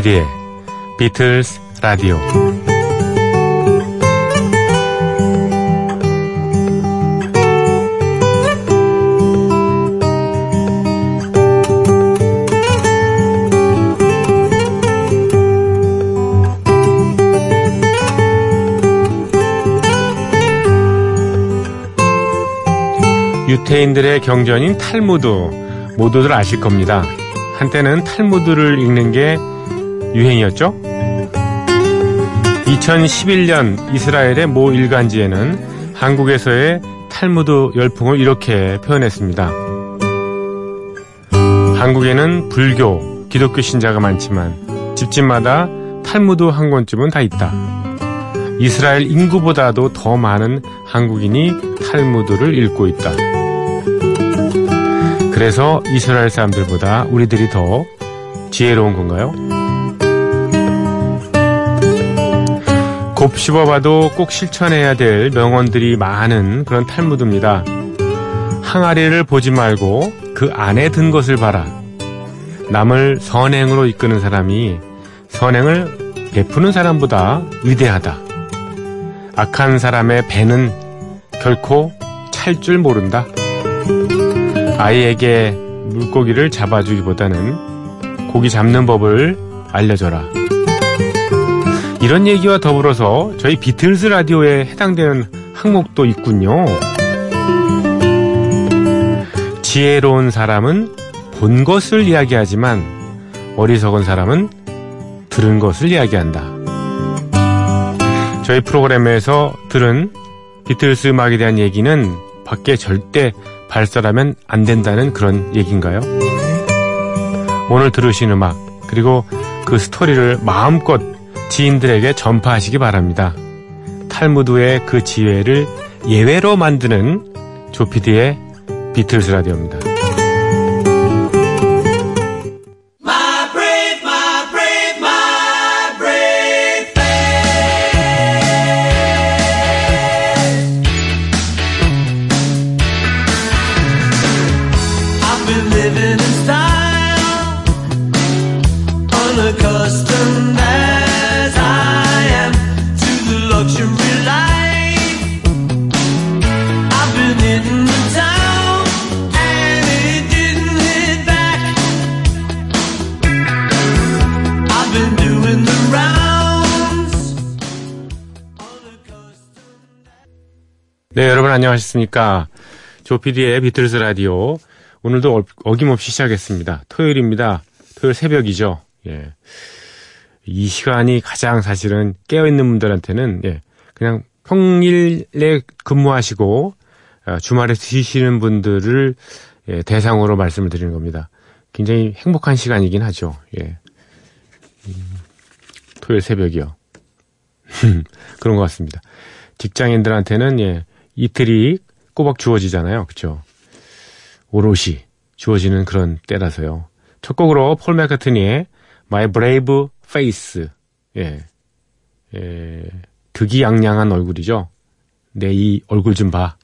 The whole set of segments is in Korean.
조피디의 비틀스 라디오 유태인들의 경전인 탈무드 모두들 아실 겁니다. 한때는 탈무드를 읽는 게 유행이었죠? 2011년 이스라엘의 모 일간지에는 한국에서의 탈무드 열풍을 이렇게 표현했습니다. 한국에는 불교, 기독교 신자가 많지만 집집마다 탈무드 한 권쯤은 다 있다. 이스라엘 인구보다도 더 많은 한국인이 탈무드를 읽고 있다. 그래서 이스라엘 사람들보다 우리들이 더 지혜로운 건가요? 곱씹어봐도 꼭 실천해야 될 명언들이 많은 그런 탈무드입니다. 항아리를 보지 말고 그 안에 든 것을 봐라. 남을 선행으로 이끄는 사람이 선행을 베푸는 사람보다 위대하다. 악한 사람의 배는 결코 찰 줄 모른다. 아이에게 물고기를 잡아주기보다는 고기 잡는 법을 알려줘라. 이런 얘기와 더불어서 저희 비틀스 라디오에 해당되는 항목도 있군요. 지혜로운 사람은 본 것을 이야기하지만 어리석은 사람은 들은 것을 이야기한다. 저희 프로그램에서 들은 비틀스 음악에 대한 얘기는 밖에 절대 발설하면 안 된다는 그런 얘기인가요? 오늘 들으신 음악, 그리고 그 스토리를 마음껏 지인들에게 전파하시기 바랍니다. 탈무드의 그 지혜를 예외로 만드는 조피디의 비틀스 라디오입니다. 여러분 안녕하셨습니까? 조피디의 비틀스 라디오. 오늘도 어김없이 시작했습니다. 토요일입니다. 토요일 새벽이죠. 예. 이 시간이 가장 사실은 깨어있는 분들한테는, 예. 그냥 평일에 근무하시고, 어, 주말에 쉬시는 분들을 예, 대상으로 말씀을 드리는 겁니다. 굉장히 행복한 시간이긴 하죠. 예. 음, 토요일 새벽이요. 그런 것 같습니다. 직장인들한테는 예, 이틀이 꼬박 주어지잖아요. 그쵸? 오롯이 주어지는 그런 때라서요. 첫 곡으로 폴 맥카트니의 My Brave Face. 예. 예. 득이양양한 얼굴이죠. 내 이 얼굴 좀 봐.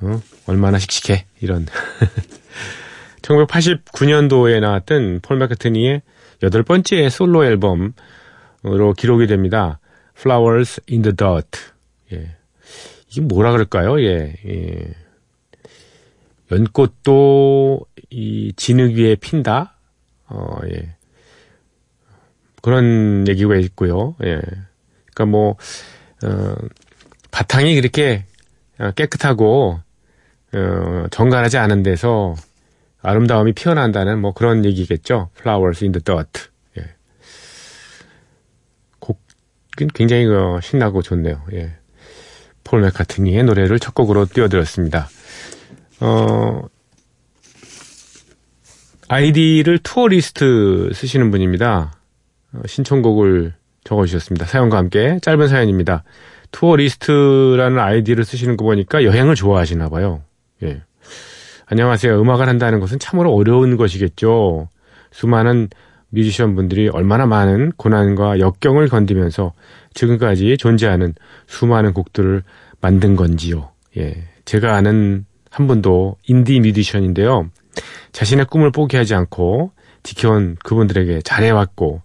어? 얼마나 씩씩해. 이런. 1989년도에 나왔던 폴 맥카트니의 여덟 번째 솔로 앨범으로 기록이 됩니다. Flowers in the Dirt. 예. 이게 뭐라 그럴까요? 예, 예. 연꽃도 이 진흙 위에 핀다? 어, 예. 그런 얘기가 있고요. 예. 그러니까 뭐, 어, 바탕이 그렇게 깨끗하고, 어, 정갈하지 않은 데서 아름다움이 피어난다는 뭐 그런 얘기겠죠. Flowers in the dirt. 예. 곡은 굉장히 어, 신나고 좋네요. 예. 폴 맥카트니의 노래를 첫 곡으로 띄워드렸습니다. 어, 아이디를 tourist 쓰시는 분입니다. 어, 신청곡을 적어주셨습니다. 사연과 함께 짧은 사연입니다. tourist라는 아이디를 쓰시는 거 보니까 여행을 좋아하시나 봐요. 예. 안녕하세요. 음악을 한다는 것은 참으로 어려운 것이겠죠. 수많은 뮤지션 분들이 얼마나 많은 고난과 역경을 건디면서 지금까지 존재하는 수많은 곡들을 만든 건지요. 예. 제가 아는 한 분도 인디 뮤지션인데요. 자신의 꿈을 포기하지 않고 지켜온 그분들에게 잘해왔고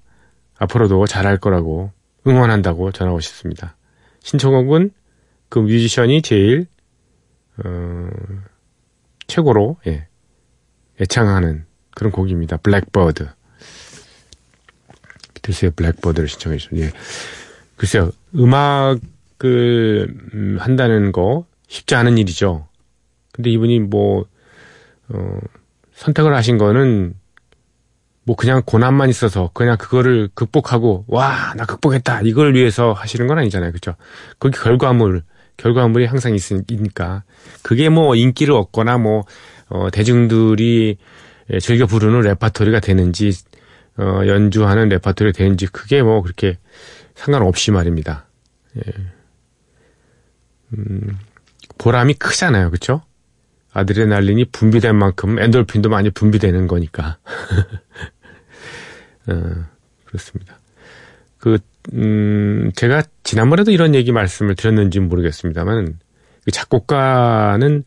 앞으로도 잘할 거라고 응원한다고 전하고 싶습니다. 신청곡은 그 뮤지션이 제일 어, 최고로 예, 애창하는 그런 곡입니다. 블랙버드. 비틀스의 블랙버드를 신청해 주셨어요. 예. 글쎄요, 음악을 음, 한다는 거 쉽지 않은 일이죠. 근데 이분이 뭐, 어, 선택을 하신 거는 뭐 그냥 고난만 있어서 그냥 그거를 극복하고 와 나 극복했다 이걸 위해서 하시는 건 아니잖아요. 그렇죠 거기 결과물 결과물이 항상 있으니까. 그게 뭐 인기를 얻거나 뭐 어, 대중들이 즐겨 부르는 레파토리가 되는지 어, 연주하는 레파토리가 되는지 그게 뭐 그렇게 상관없이 말입니다. 예. 음, 보람이 크잖아요, 그렇죠? 아드레날린이 분비된 만큼 엔돌핀도 많이 분비되는 거니까. 어, 그렇습니다. 그, 음, 제가 지난번에도 이런 얘기 말씀을 드렸는지 모르겠습니다만, 그 작곡가는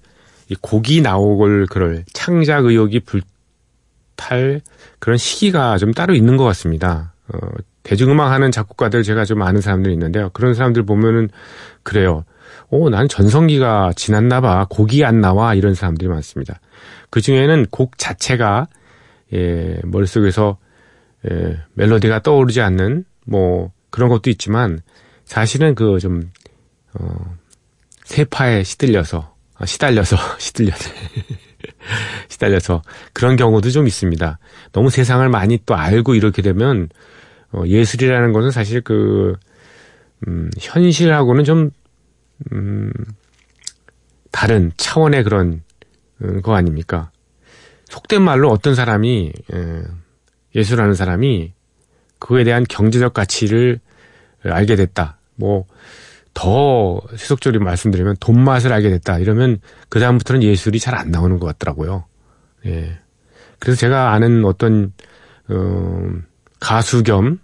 이 곡이 나오걸 그럴 창작 의욕이 불탈 그런 시기가 좀 따로 있는 것 같습니다. 어, 대중음악 하는 작곡가들 제가 좀 아는 사람들이 있는데요. 그런 사람들 보면은 그래요. 오, 나는 전성기가 지났나 봐. 곡이 안 나와. 이런 사람들이 많습니다. 그 중에는 곡 자체가, 예, 머릿속에서, 예, 멜로디가 떠오르지 않는, 뭐, 그런 것도 있지만, 사실은 그 좀, 어, 세파에 시들려서, 아, 시달려서, 시들려서, 시달려서, 그런 경우도 좀 있습니다. 너무 세상을 많이 또 알고 이렇게 되면, 어, 예술이라는 것은 사실 그, 음, 현실하고는 좀 음, 다른 차원의 그런 음, 거 아닙니까? 속된 말로 어떤 사람이 예, 예술하는 사람이 그거에 대한 경제적 가치를 알게 됐다. 뭐 더 세속적으로 말씀드리면 돈 맛을 알게 됐다. 이러면 그 다음부터는 예술이 잘 안 나오는 것 같더라고요. 예. 그래서 제가 아는 어떤 어, 가수 겸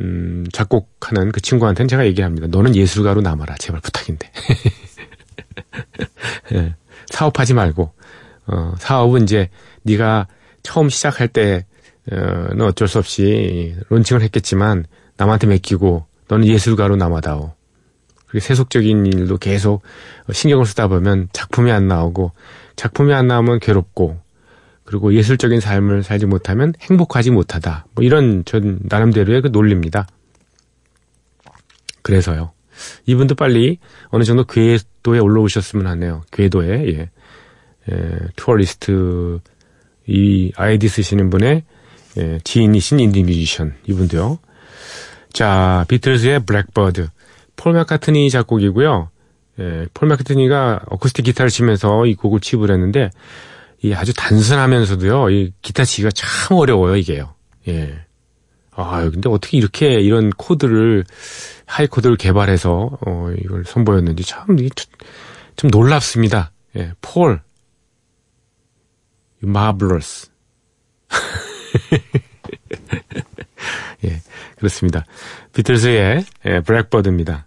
음, 작곡하는 그 친구한테는 제가 얘기합니다. 너는 예술가로 남아라. 제발 부탁인데. 예, 사업하지 말고 어, 사업은 이제 네가 처음 시작할 때는 어쩔 수 없이 론칭을 했겠지만 남한테 맡기고 너는 예술가로 남아다오. 그리고 세속적인 일도 계속 신경을 쓰다 보면 작품이 안 나오고 작품이 안 나오면 괴롭고 그리고 예술적인 삶을 살지 못하면 행복하지 못하다. 뭐 이런 전 나름대로의 그 논리입니다. 그래서요. 이분도 빨리 어느 정도 궤도에 올라오셨으면 하네요. 궤도에, 예. 예, tourist 이 아이디 쓰시는 분의 예, 지인이신 인디 뮤지션 이분도요. 자, 비틀즈의 Blackbird. 폴 마카트니 작곡이고요. 예, 폴 마카트니가 어쿠스틱 기타를 치면서 이 곡을 취입을 했는데 이 아주 단순하면서도요, 이 기타 치기가 참 어려워요, 이게요. 예. 아, 근데 어떻게 이렇게 이런 코드를, high 코드를 개발해서, 어, 이걸 선보였는지 참, 좀 놀랍습니다. 예, 폴. marvelous. 예, 그렇습니다. 비틀즈의 예, Blackbird입니다.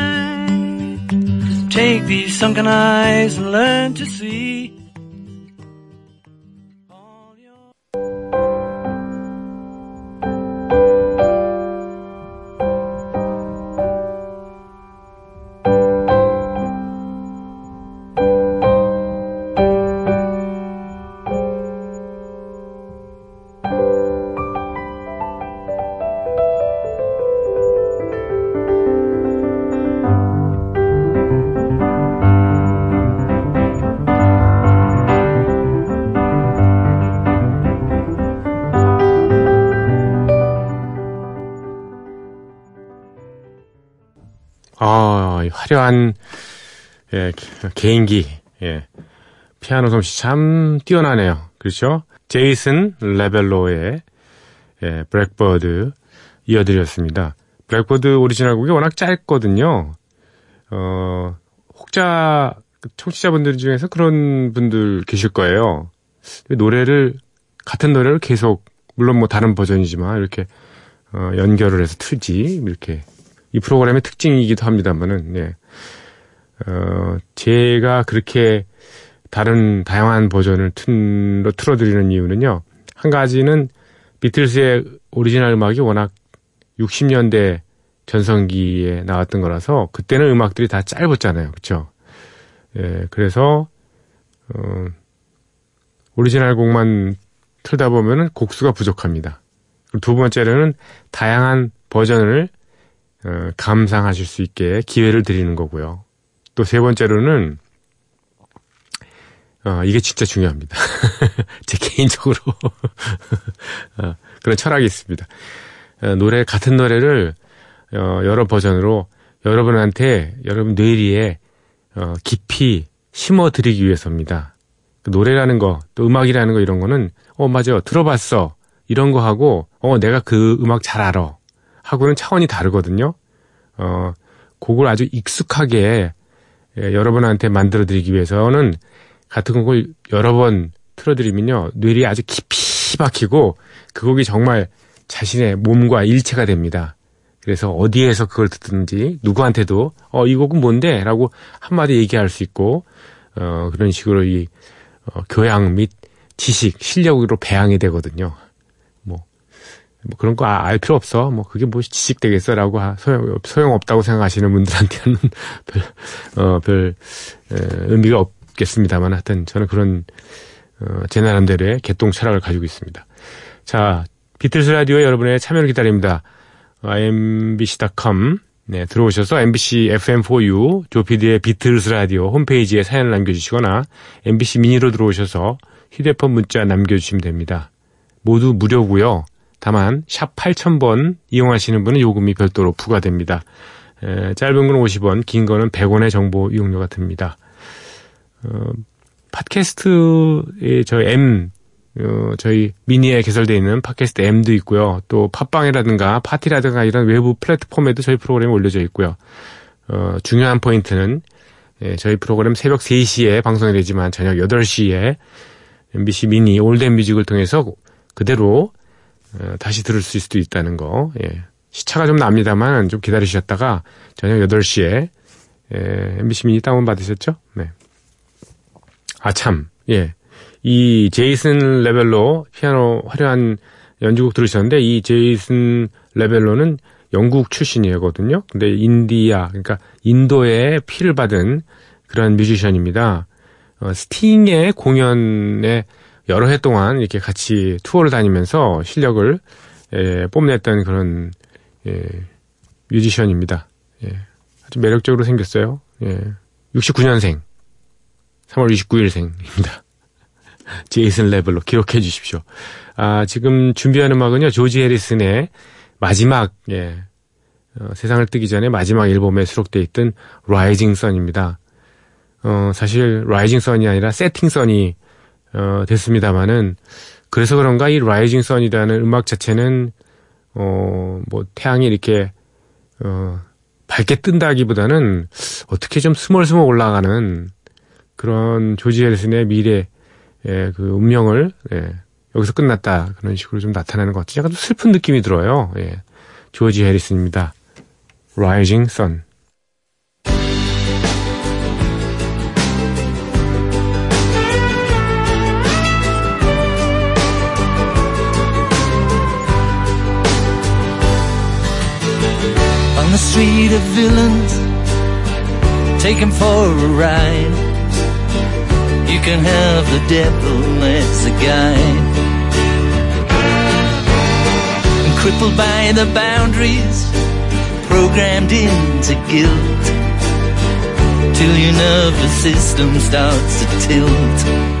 Take these sunken eyes and learn to see. 화려한 예, 개인기 예, 피아노 솜씨 참 뛰어나네요. 그렇죠? 제이슨 레벨로의 예, Blackbird 이어드렸습니다. Blackbird 오리지널 곡이 워낙 짧거든요. 어, 혹시 청취자분들 중에서 그런 분들 계실 거예요. 노래를 같은 노래를 계속 물론 뭐 다른 버전이지만 이렇게 어, 연결을 해서 틀지 이렇게 이 프로그램의 특징이기도 합니다만은 예. 어, 제가 그렇게 다른 다양한 버전을 틀, 틀어드리는 이유는요. 한 가지는 비틀스의 오리지널 음악이 워낙 60년대 전성기에 나왔던 거라서 그때는 음악들이 다 짧았잖아요. 그렇죠? 예, 그래서 어, 오리지널 곡만 틀다 보면은 곡수가 부족합니다. 두 번째로는 다양한 버전을 어, 감상하실 수 있게 기회를 드리는 거고요. 또 세 번째로는 어, 이게 진짜 중요합니다. 제 개인적으로 어, 그런 철학이 있습니다. 어, 노래 같은 노래를 어, 여러 버전으로 여러분한테 여러분 뇌리에 어, 깊이 심어드리기 위해서입니다. 그 노래라는 거, 또 음악이라는 거 이런 거는 어 맞아 들어봤어 이런 거 하고 어 내가 그 음악 잘 알아 하고는 차원이 다르거든요. 어 곡을 아주 익숙하게 예, 여러분한테 만들어드리기 위해서는 같은 곡을 여러 번 틀어드리면요 뇌리 아주 깊이 박히고 그 곡이 정말 자신의 몸과 일체가 됩니다. 그래서 어디에서 그걸 듣든지 누구한테도 어 이 곡은 뭔데? 라고 한마디 얘기할 수 있고 어 그런 식으로 이 어, 교양 및 지식, 실력으로 배양이 되거든요. 뭐, 뭐 그런 거 알 필요 없어. 뭐 그게 뭐 지식 되겠어라고 소용 소용 없다고 생각하시는 분들한테는 별, 어, 별 에, 의미가 없겠습니다만 하여튼 저는 그런 어, 제 나름대로의 개똥 철학을 가지고 있습니다. 자, 비틀스 라디오에 여러분의 참여를 기다립니다. mbc.com 네, 들어오셔서 MBC FM4U 조피디의 비틀스 라디오 홈페이지에 사연을 남겨주시거나 MBC 미니로 들어오셔서 휴대폰 문자 남겨주시면 됩니다. 모두 무료고요. 다만 샵 8000번 이용하시는 분은 요금이 별도로 부과됩니다. 에, 짧은 건 50원, 긴 거는 100원의 정보 이용료가 듭니다. 어, 팟캐스트에 저 M 어, 저희 미니에 개설되어 있는 팟캐스트 M도 있고요. 또 팟빵이라든가 파티라든가 이런 외부 플랫폼에도 저희 프로그램이 올려져 있고요. 어, 중요한 포인트는 예, 저희 프로그램 새벽 3시에 방송이 되지만 저녁 8시에 MBC 미니 올덴 뮤직을 통해서 그대로 어, 다시 들을 수 있을 수도 있다는 거. 예. 시차가 좀 납니다만 좀 기다리셨다가 저녁 8시에 예, MBC 미니 다운 받으셨죠? 네. 아 참. 예. 이 제이슨 레벨로 피아노 화려한 연주곡 들으셨는데 이 제이슨 레벨로는 영국 출신이거든요. 근데 인디아 그러니까 인도의 피를 받은 그런 뮤지션입니다. 어, 스팅의 공연에 여러 해 동안 이렇게 같이 투어를 다니면서 실력을 예, 뽐냈던 그런 예, 뮤지션입니다. 예, 아주 매력적으로 생겼어요. 예, 69년생, 3월 29일생입니다. 제이슨 레벨로 기록해 주십시오. 아, 지금 준비하는 음악은요, 조지 해리슨의 마지막, 예, 어, 세상을 뜨기 전에 마지막 앨범에 수록되어 있던 Rising Sun입니다. 어, 사실 Rising Sun이 아니라 Setting Sun이 어, 됐습니다만은 그래서 그런가 이 라이징 선이라는 음악 자체는 어, 뭐 태양이 이렇게 어, 밝게 뜬다기보다는 어떻게 좀 스멀스멀 올라가는 그런 조지 해리슨의 미래 예, 그 운명을 예, 여기서 끝났다 그런 식으로 좀 나타나는 것 같아요. 약간 좀 슬픈 느낌이 들어요. 예, 조지 해리슨입니다. Rising Sun. The street of villains, take him for a ride. You can have the devil as a guide. And crippled by the boundaries, programmed into guilt. Till your nervous system starts to tilt.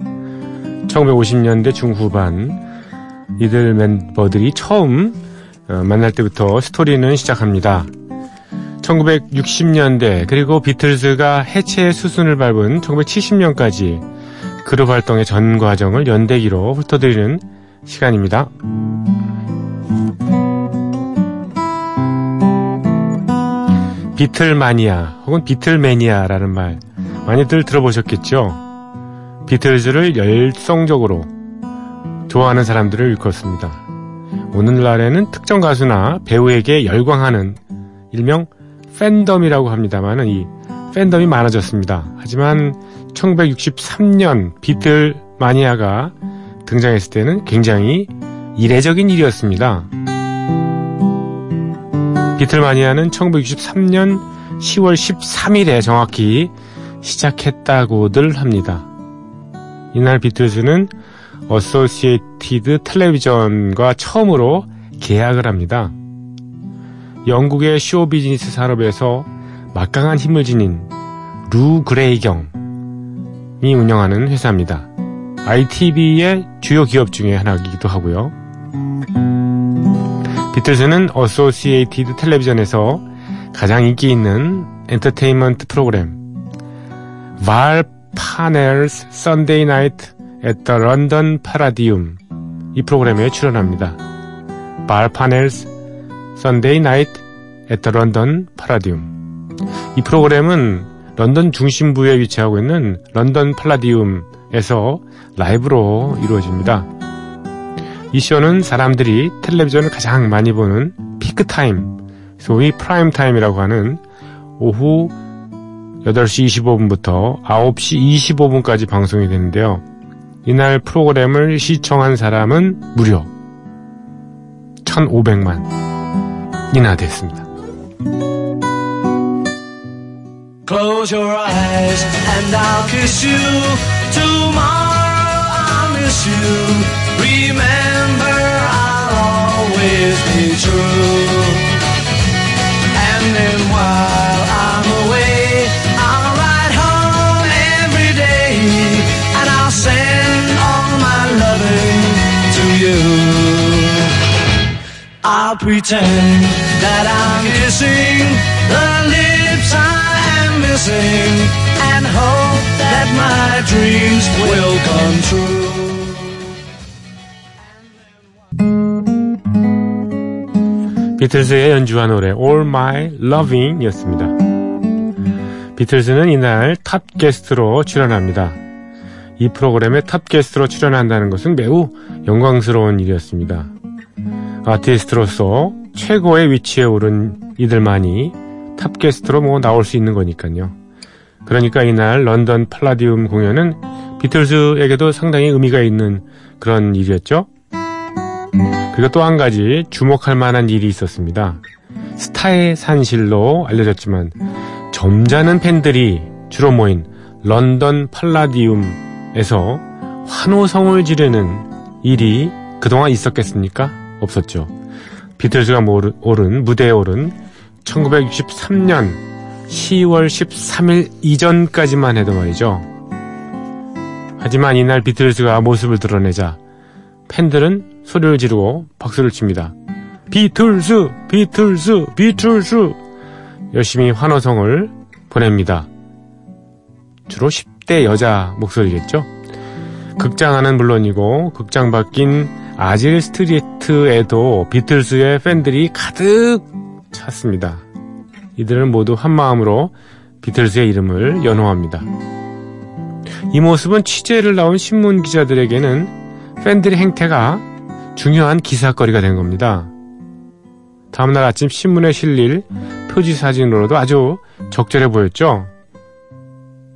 1950년대 중후반 이들 멤버들이 처음 어, 만날 때부터 스토리는 시작합니다. 1960년대 그리고 비틀즈가 해체 수순을 밟은 1970년까지 그룹 활동의 전 과정을 연대기로 훑어드리는 시간입니다. 비틀마니아 혹은 비틀매니아라는 말 많이들 들어보셨겠죠? 비틀즈를 열성적으로 좋아하는 들을 일컫습니다. 오늘날에는 특정 가수나 배우에게 열광하는 일명 팬덤이라고 합니다만 이 팬덤이 많아졌습니다. 하지만 1963년 비틀 마니아가 등장했을 때는 굉장히 이례적인 일이었습니다. Beatlemania는 1963년 10월 13일에 정확히 시작했다고들 합니다. 이날 비틀즈는 Associated Television과 처음으로 계약을 합니다. 영국의 쇼 비즈니스 산업에서 막강한 힘을 지닌 루 그레이드경이 운영하는 회사입니다. ITV의 주요 기업 중의 하나이기도 하고요. 비틀즈는 Associated Television에서 가장 인기 있는 엔터테인먼트 프로그램 Val Parnell's Sunday Night at London Palladium 이 프로그램에 출연합니다. Val Parnell's Sunday Night at London Palladium 이 프로그램은 런던 중심부에 위치하고 있는 런던 팔라디움에서 라이브로 이루어집니다. 이 쇼는 사람들이 텔레비전을 가장 많이 보는 피크타임, 소위 프라임타임이라고 하는 오후 8시 25분부터 9시 25분까지 방송이 되는데요. 이날 프로그램을 시청한 사람은 무려 1,500만이나 됐습니다. Close your eyes and I'll kiss you. Tomorrow I'll miss you. Remember I'll always be true. And then while I'll pretend that I'm kissing the lips I am missing and hope that my dreams will come true. 비틀즈의 연주한 노래 All My Loving 이었습니다. 비틀즈는 이날 탑 게스트로 출연합니다. 이 프로그램에 탑 게스트로 출연한다는 것은 매우 영광스러운 일이었습니다. 아티스트로서 최고의 위치에 오른 이들만이 탑 게스트로 뭐 나올 수 있는 거니까요. 그러니까 이날 런던 팔라디움 공연은 비틀즈에게도 상당히 의미가 있는 그런 일이었죠. 그리고 또 한 가지 주목할 만한 일이 있었습니다. 스타의 산실로 알려졌지만 점잖은 팬들이 주로 모인 런던 팔라디움에서 환호성을 지르는 일이 그동안 있었겠습니까? 없었죠. 비틀즈가 오른 무대에 오른 1963년 10월 13일 이전까지만 해도 말이죠. 하지만 이날 비틀즈가 모습을 드러내자 팬들은 소리를 지르고 박수를 칩니다. 비틀스! 비틀스! 비틀스! 열심히 환호성을 보냅니다. 주로 10대 여자 목소리겠죠? 극장안은 물론이고 극장 밖인 아질 스트리트에도 비틀스의 팬들이 가득 찼습니다. 이들은 모두 한 마음으로 비틀스의 이름을 연호합니다. 이 모습은 취재를 나온 신문 기자들에게는 팬들의 행태가 중요한 기사거리가 된 겁니다. 다음날 아침 신문에 실릴 표지 사진으로도 아주 적절해 보였죠.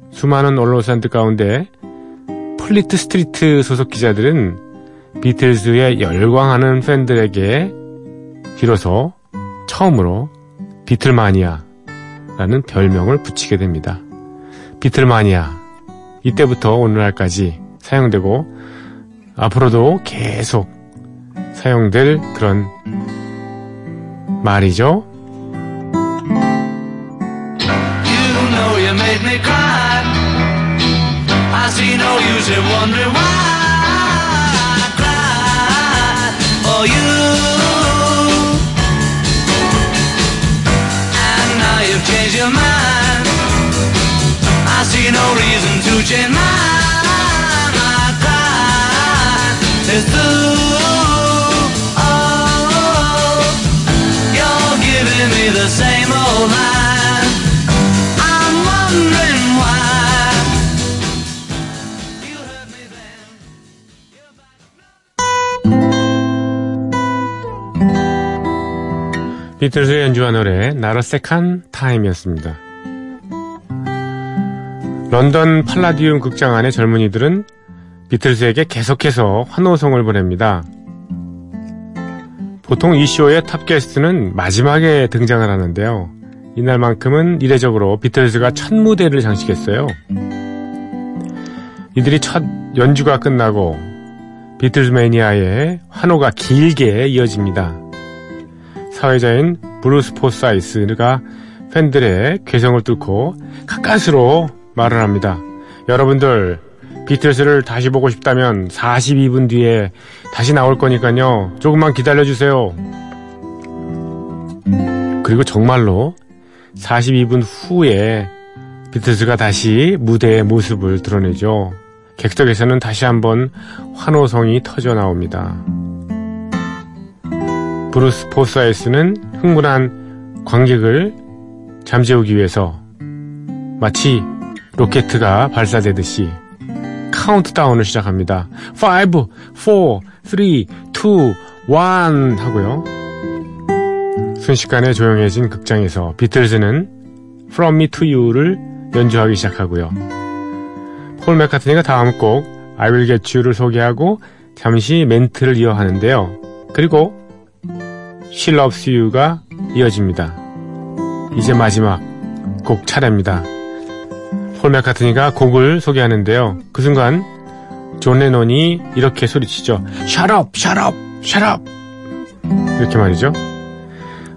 수많은 언론사들 가운데 Fleet Street 소속 기자들은 비틀즈에 열광하는 팬들에게 비로소 처음으로 Beatlemania라는 별명을 붙이게 됩니다. Beatlemania. 이때부터 오늘날까지 사용되고 앞으로도 계속 사용될 그런 말이죠. You. And now you've changed your mind. I see no reason to change mine. I cried. 비틀즈의 연주한 노래 Not a Second Time이었습니다. 런던 팔라디움 극장 안의 젊은이들은 비틀즈에게 계속해서 환호성을 보냅니다. 보통 이 쇼의 top 게스트는 마지막에 등장을 하는데요. 이날만큼은 이례적으로 비틀즈가 첫 무대를 장식했어요. 이들이 첫 연주가 끝나고 비틀즈 매니아의 환호가 길게 이어집니다. 사회자인 브루스 포사이스가 팬들의 괴성을 뚫고 가까스로 말을 합니다. 여러분들 비틀스를 다시 보고 싶다면 42분 뒤에 다시 나올 거니까요. 조금만 기다려주세요. 그리고 정말로 42분 후에 비틀스가 다시 무대의 모습을 드러내죠. 객석에서는 다시 한번 환호성이 터져 나옵니다. 브루스 포사이스는 흥분한 관객을 잠재우기 위해서 마치 로켓가 발사되듯이 카운트다운을 시작합니다. 5, 4, 3, 2, 1 하고요. 순식간에 조용해진 극장에서 비틀즈는 From Me to You를 연주하기 시작하고요. 폴 맥카트니가 다음 곡 I Will Get You를 소개하고 잠시 멘트를 이어하는데요. 그리고 She Loves You가 이어집니다. 이제 마지막 곡 차례입니다. 폴 맥카트니가 곡을 소개하는데요. 그 순간 존 레논이 이렇게 소리치죠. Shut up, shut up, shut up. 이렇게 말이죠.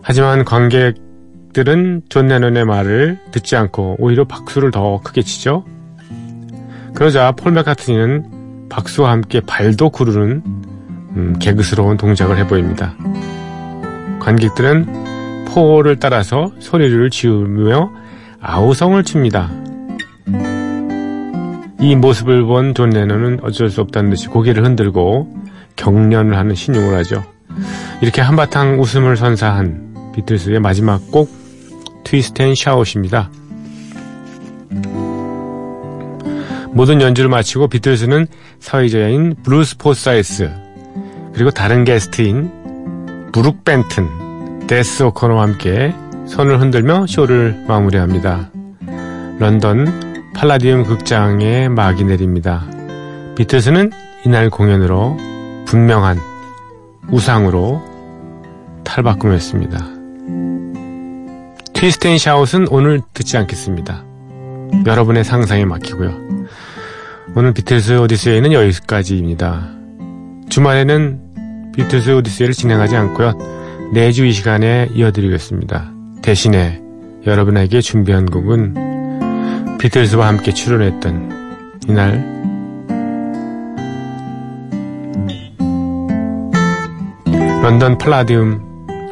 하지만 관객들은 존 레논의 말을 듣지 않고 오히려 박수를 더 크게 치죠. 그러자 폴 맥카트니는 박수와 함께 발도 구르는 음, 개그스러운 동작을 해보입니다. 관객들은 폴을 따라서 소리를 지으며 아우성을 칩니다. 이 모습을 본 존 레논은 어쩔 수 없다는 듯이 고개를 흔들고 경련을 하는 시늉을 하죠. 이렇게 한바탕 웃음을 선사한 비틀스의 마지막 곡 Twist and Shout입니다. 모든 연주를 마치고 비틀스는 사회자인 브루스 포사이스 그리고 다른 게스트인 브룩 벤튼, 데스 오커너와 함께 손을 흔들며 쇼를 마무리합니다. 런던 팔라디움 극장에 막이 내립니다. 비틀스는 이날 공연으로 분명한 우상으로 탈바꿈했습니다. Twist and Shout은 오늘 듣지 않겠습니다. 여러분의 상상에 맡기고요. 오늘 비틀스 오디세이는 여기까지입니다. 주말에는 비틀스 오디세이를 진행하지 않고요. 내주 이 시간에 이어드리겠습니다. 대신에 여러분에게 준비한 곡은 비틀스와 함께 출연했던 이날 런던 플라디움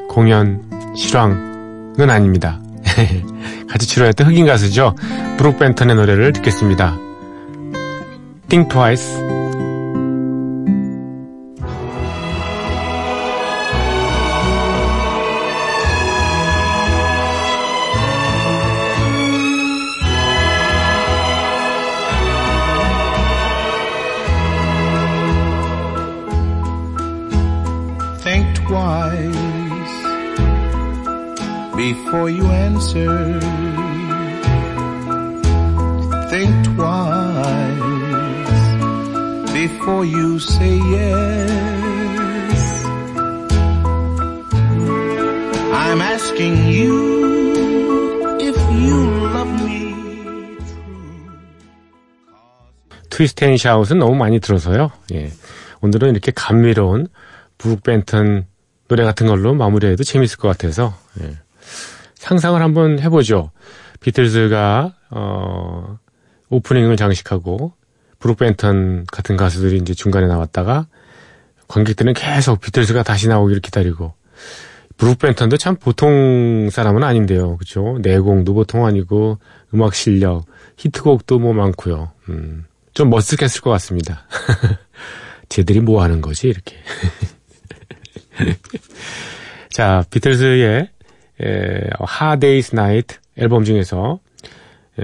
공연 실황은 아닙니다. 같이 출연했던 흑인 가수죠. 브룩 벤턴의 노래를 듣겠습니다. Think Twice answer. Think twice before you say yes. I'm asking you if you love me. 트위스트 앤 샤웃은 너무 많이 들어서요. 예. 오늘은 이렇게 감미로운 브룩 벤턴 노래 같은 걸로 마무리해도 재밌을 것 같아서 예. 상상을 한번 해보죠. 비틀즈가 어, 오프닝을 장식하고 브룩 벤턴 같은 가수들이 이제 중간에 나왔다가 관객들은 계속 비틀즈가 다시 나오기를 기다리고 브룩 벤턴도 참 보통 사람은 아닌데요. 그렇죠? 내공도 보통 아니고 음악 실력, 히트곡도 뭐 많고요. 음, 좀 멋스겠을 것 같습니다. 쟤들이 뭐 하는 거지 이렇게. 자, 비틀즈의 에, Hard Day's Night 앨범 중에서 에,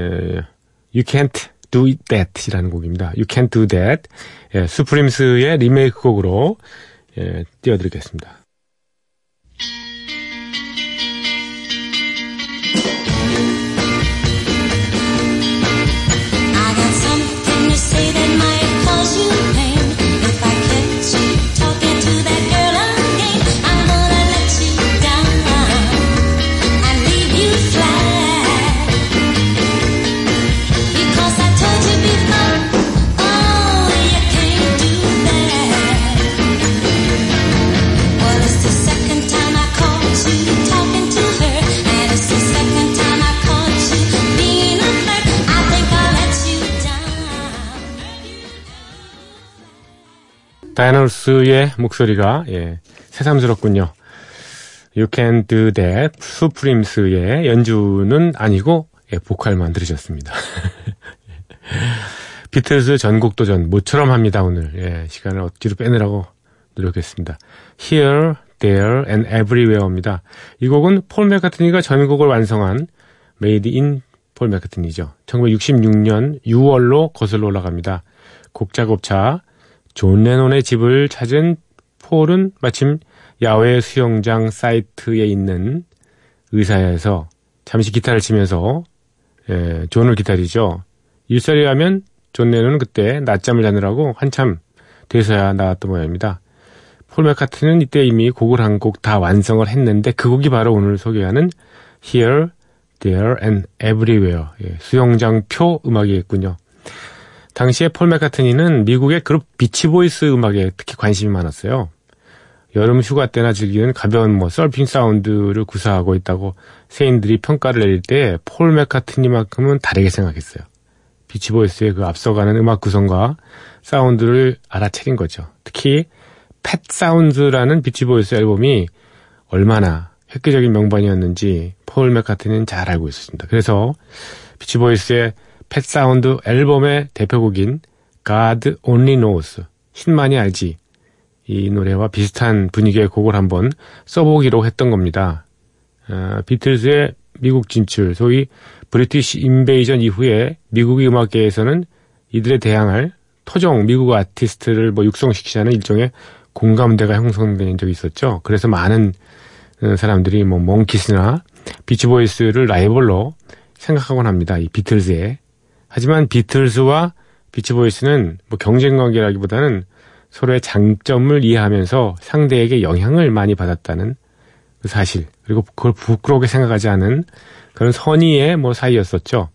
You Can't Do That이라는 곡입니다. You Can't Do That. 예, 수프림스의 리메이크 곡으로 예, 띄워드리겠습니다. 다이너스의 목소리가 예, 새삼스럽군요. You Can Do That 수프림스의 연주는 아니고 예, 보컬만 들으셨습니다. 비틀즈 전곡 도전 모처럼 합니다 오늘 예, 시간을 억지로 빼느라고 노력했습니다. Here, There and Everywhere입니다. 이 곡은 폴 맥카트니가 전곡을 완성한 Made in 폴 맥카트니죠. 1966년 6월로 거슬러 올라갑니다. 곡 작업차 존 레논의 집을 찾은 폴은 마침 야외 수영장 사이드에 있는 의자에서 잠시 기타를 치면서 예, 존을 기다리죠. 일설에 하면 존 레논은 그때 낮잠을 자느라고 한참 돼서야 나왔던 모양입니다. 폴 맥카트는 이때 이미 곡을 한 곡 다 완성을 했는데 그 곡이 바로 오늘 소개하는 Here, There and Everywhere 예, 수영장 표 음악이겠군요. 당시에 폴 맥카트니는 미국의 그룹 비치보이스 음악에 특히 관심이 많았어요. 여름 휴가 때나 즐기는 가벼운 뭐 서핑 사운드를 구사하고 있다고 세인들이 평가를 내릴 때 폴 맥카트니만큼은 다르게 생각했어요. 비치보이스의 그 앞서가는 음악 구성과 사운드를 알아차린 거죠. 특히 Pet Sound라는 비치보이스 앨범이 얼마나 획기적인 명반이었는지 폴 맥카트니는 잘 알고 있었습니다. 그래서 비치보이스의 Pet Sound 앨범의 대표곡인 God Only Knows 신만이 알지 이 노래와 비슷한 분위기의 곡을 한번 써보기로 했던 겁니다. 아, 비틀즈의 미국 진출, 소위 British Invasion 이후에 미국의 음악계에서는 이들에 대항할 토종 미국 아티스트를 뭐 육성시키자는 일종의 공감대가 형성된 적이 있었죠. 그래서 많은 어, 사람들이 뭐 몽키스나 비치보이스를 라이벌로 생각하곤 합니다. 이 비틀즈에. 하지만 비틀즈와 비치보이스는 뭐 경쟁 관계라기보다는 서로의 장점을 이해하면서 상대에게 영향을 많이 받았다는 그 사실 그리고 그걸 부끄럽게 생각하지 않은 그런 선의의 뭐 사이였었죠.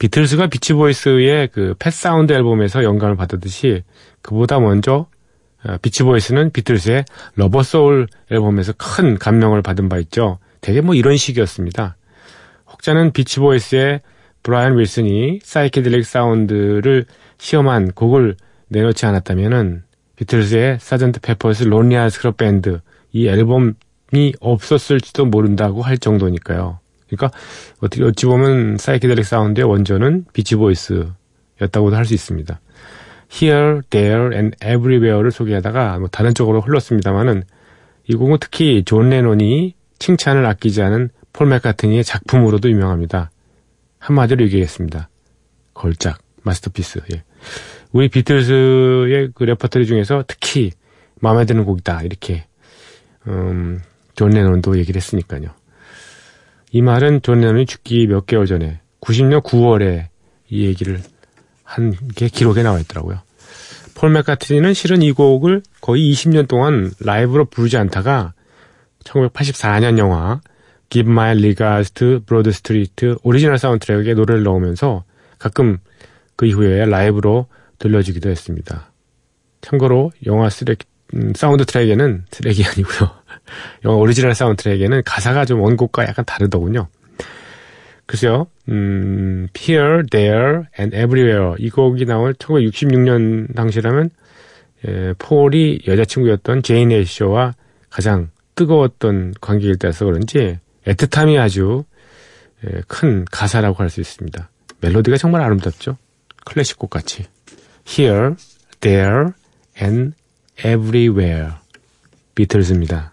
비틀즈가 비치보이스의 그 Pet Sound 앨범에서 영감을 받았듯이 그보다 먼저 어, 비치보이스는 비틀즈의 Rubber Soul 앨범에서 큰 감명을 받은 바 있죠. 되게 뭐 이런 식이었습니다. 혹자는 비치보이스의 브라이언 윌슨이 사이키델릭 사운드를 시험한 곡을 내놓지 않았다면은 비틀즈의 Sergeant Pepper's Lonely Hearts Club Band 이 앨범이 없었을지도 모른다고 할 정도니까요. 그러니까 어떻게 어찌 보면 사이키델릭 사운드의 원조는 비치보이스였다고도 할 수 있습니다. Here, There and Everywhere를 소개하다가 뭐 다른 쪽으로 흘렀습니다만은 이 곡은 특히 존 레논이 칭찬을 아끼지 않은 폴 맥카트니의 작품으로도 유명합니다. 한마디로 얘기했습니다. 걸작, masterpiece. 예. 우리 비틀즈의 그 레퍼토리 중에서 특히 마음에 드는 곡이다. 이렇게 음, 존 레논도 얘기를 했으니까요. 이 말은 존 레논이 죽기 몇 개월 전에 90년 9월에 이 얘기를 한 게 기록에 나와 있더라고요. 폴 맥카트니는 실은 이 곡을 거의 20년 동안 라이브로 부르지 않다가 1984년 영화 Give My Regards to Broad Street 오리지널 사운드트랙에 노래를 넣으면서 가끔 그 이후에 라이브로 들려주기도 했습니다. 참고로 영화 쓰레기, 음, 사운드 트랙에는 쓰레기 아니고요. 영화 오리지널 사운드 트랙에는 가사가 좀 원곡과 약간 다르더군요. 글쎄요, 음, Here, There, and Everywhere 이 곡이 나올 1966년 당시라면 예, 폴이 여자친구였던 제인 애셔와 가장 뜨거웠던 관계일 때라서 그런지 애틋함이 아주 예, 큰 가사라고 할 수 있습니다. 멜로디가 정말 아름답죠. 클래식 곡 같이. Here, There, and Everywhere 비틀즈입니다.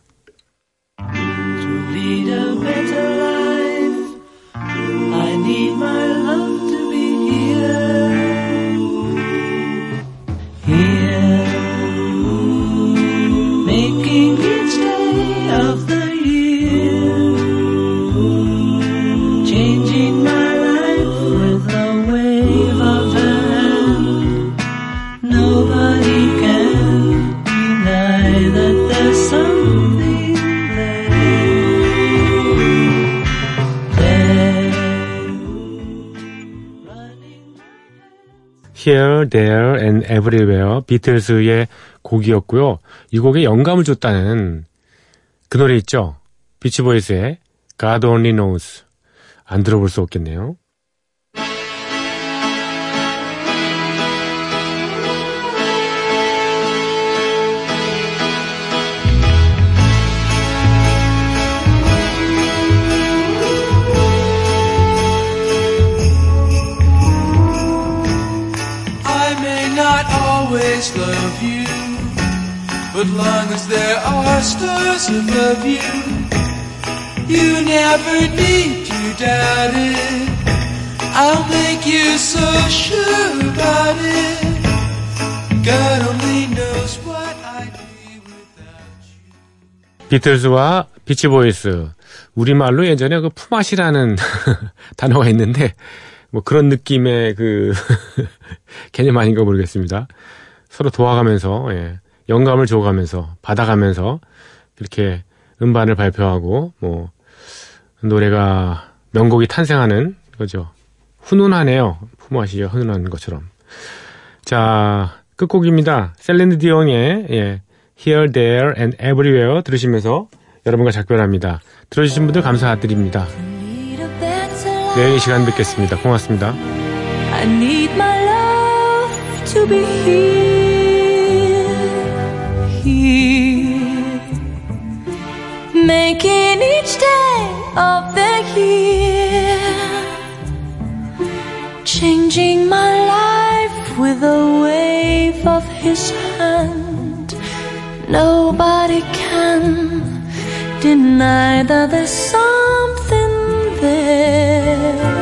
Here, There, and Everywhere 비틀즈의 곡이었고요. 이 곡에 영감을 줬다는 그 노래 있죠. 비치보이스의 God Only Knows 안 들어볼 수 없겠네요. But long as there are stars above you, you never need to doubt it. I'll make you so sure about it. God only knows what I'd be without you. 비틀즈와 비치보이스 우리말로 예전에 그 품앗이라는 단어가 있는데 뭐 그런 느낌의 그 개념 아닌가 모르겠습니다. 서로 도와가면서 예, 영감을 줘가면서 받아가면서 이렇게 음반을 발표하고 뭐 노래가 명곡이 탄생하는 거죠. 훈훈하네요. 품앗이 훈훈한 것처럼. 자 끝곡입니다. 셀린드 디옹의 예, Here, There and Everywhere 들으시면서 여러분과 작별합니다. 들어주신 분들 감사드립니다. 내일 이 시간 뵙겠습니다. 고맙습니다. making each day of the year, changing my life with a wave of his hand. Nobody can deny that there's something there.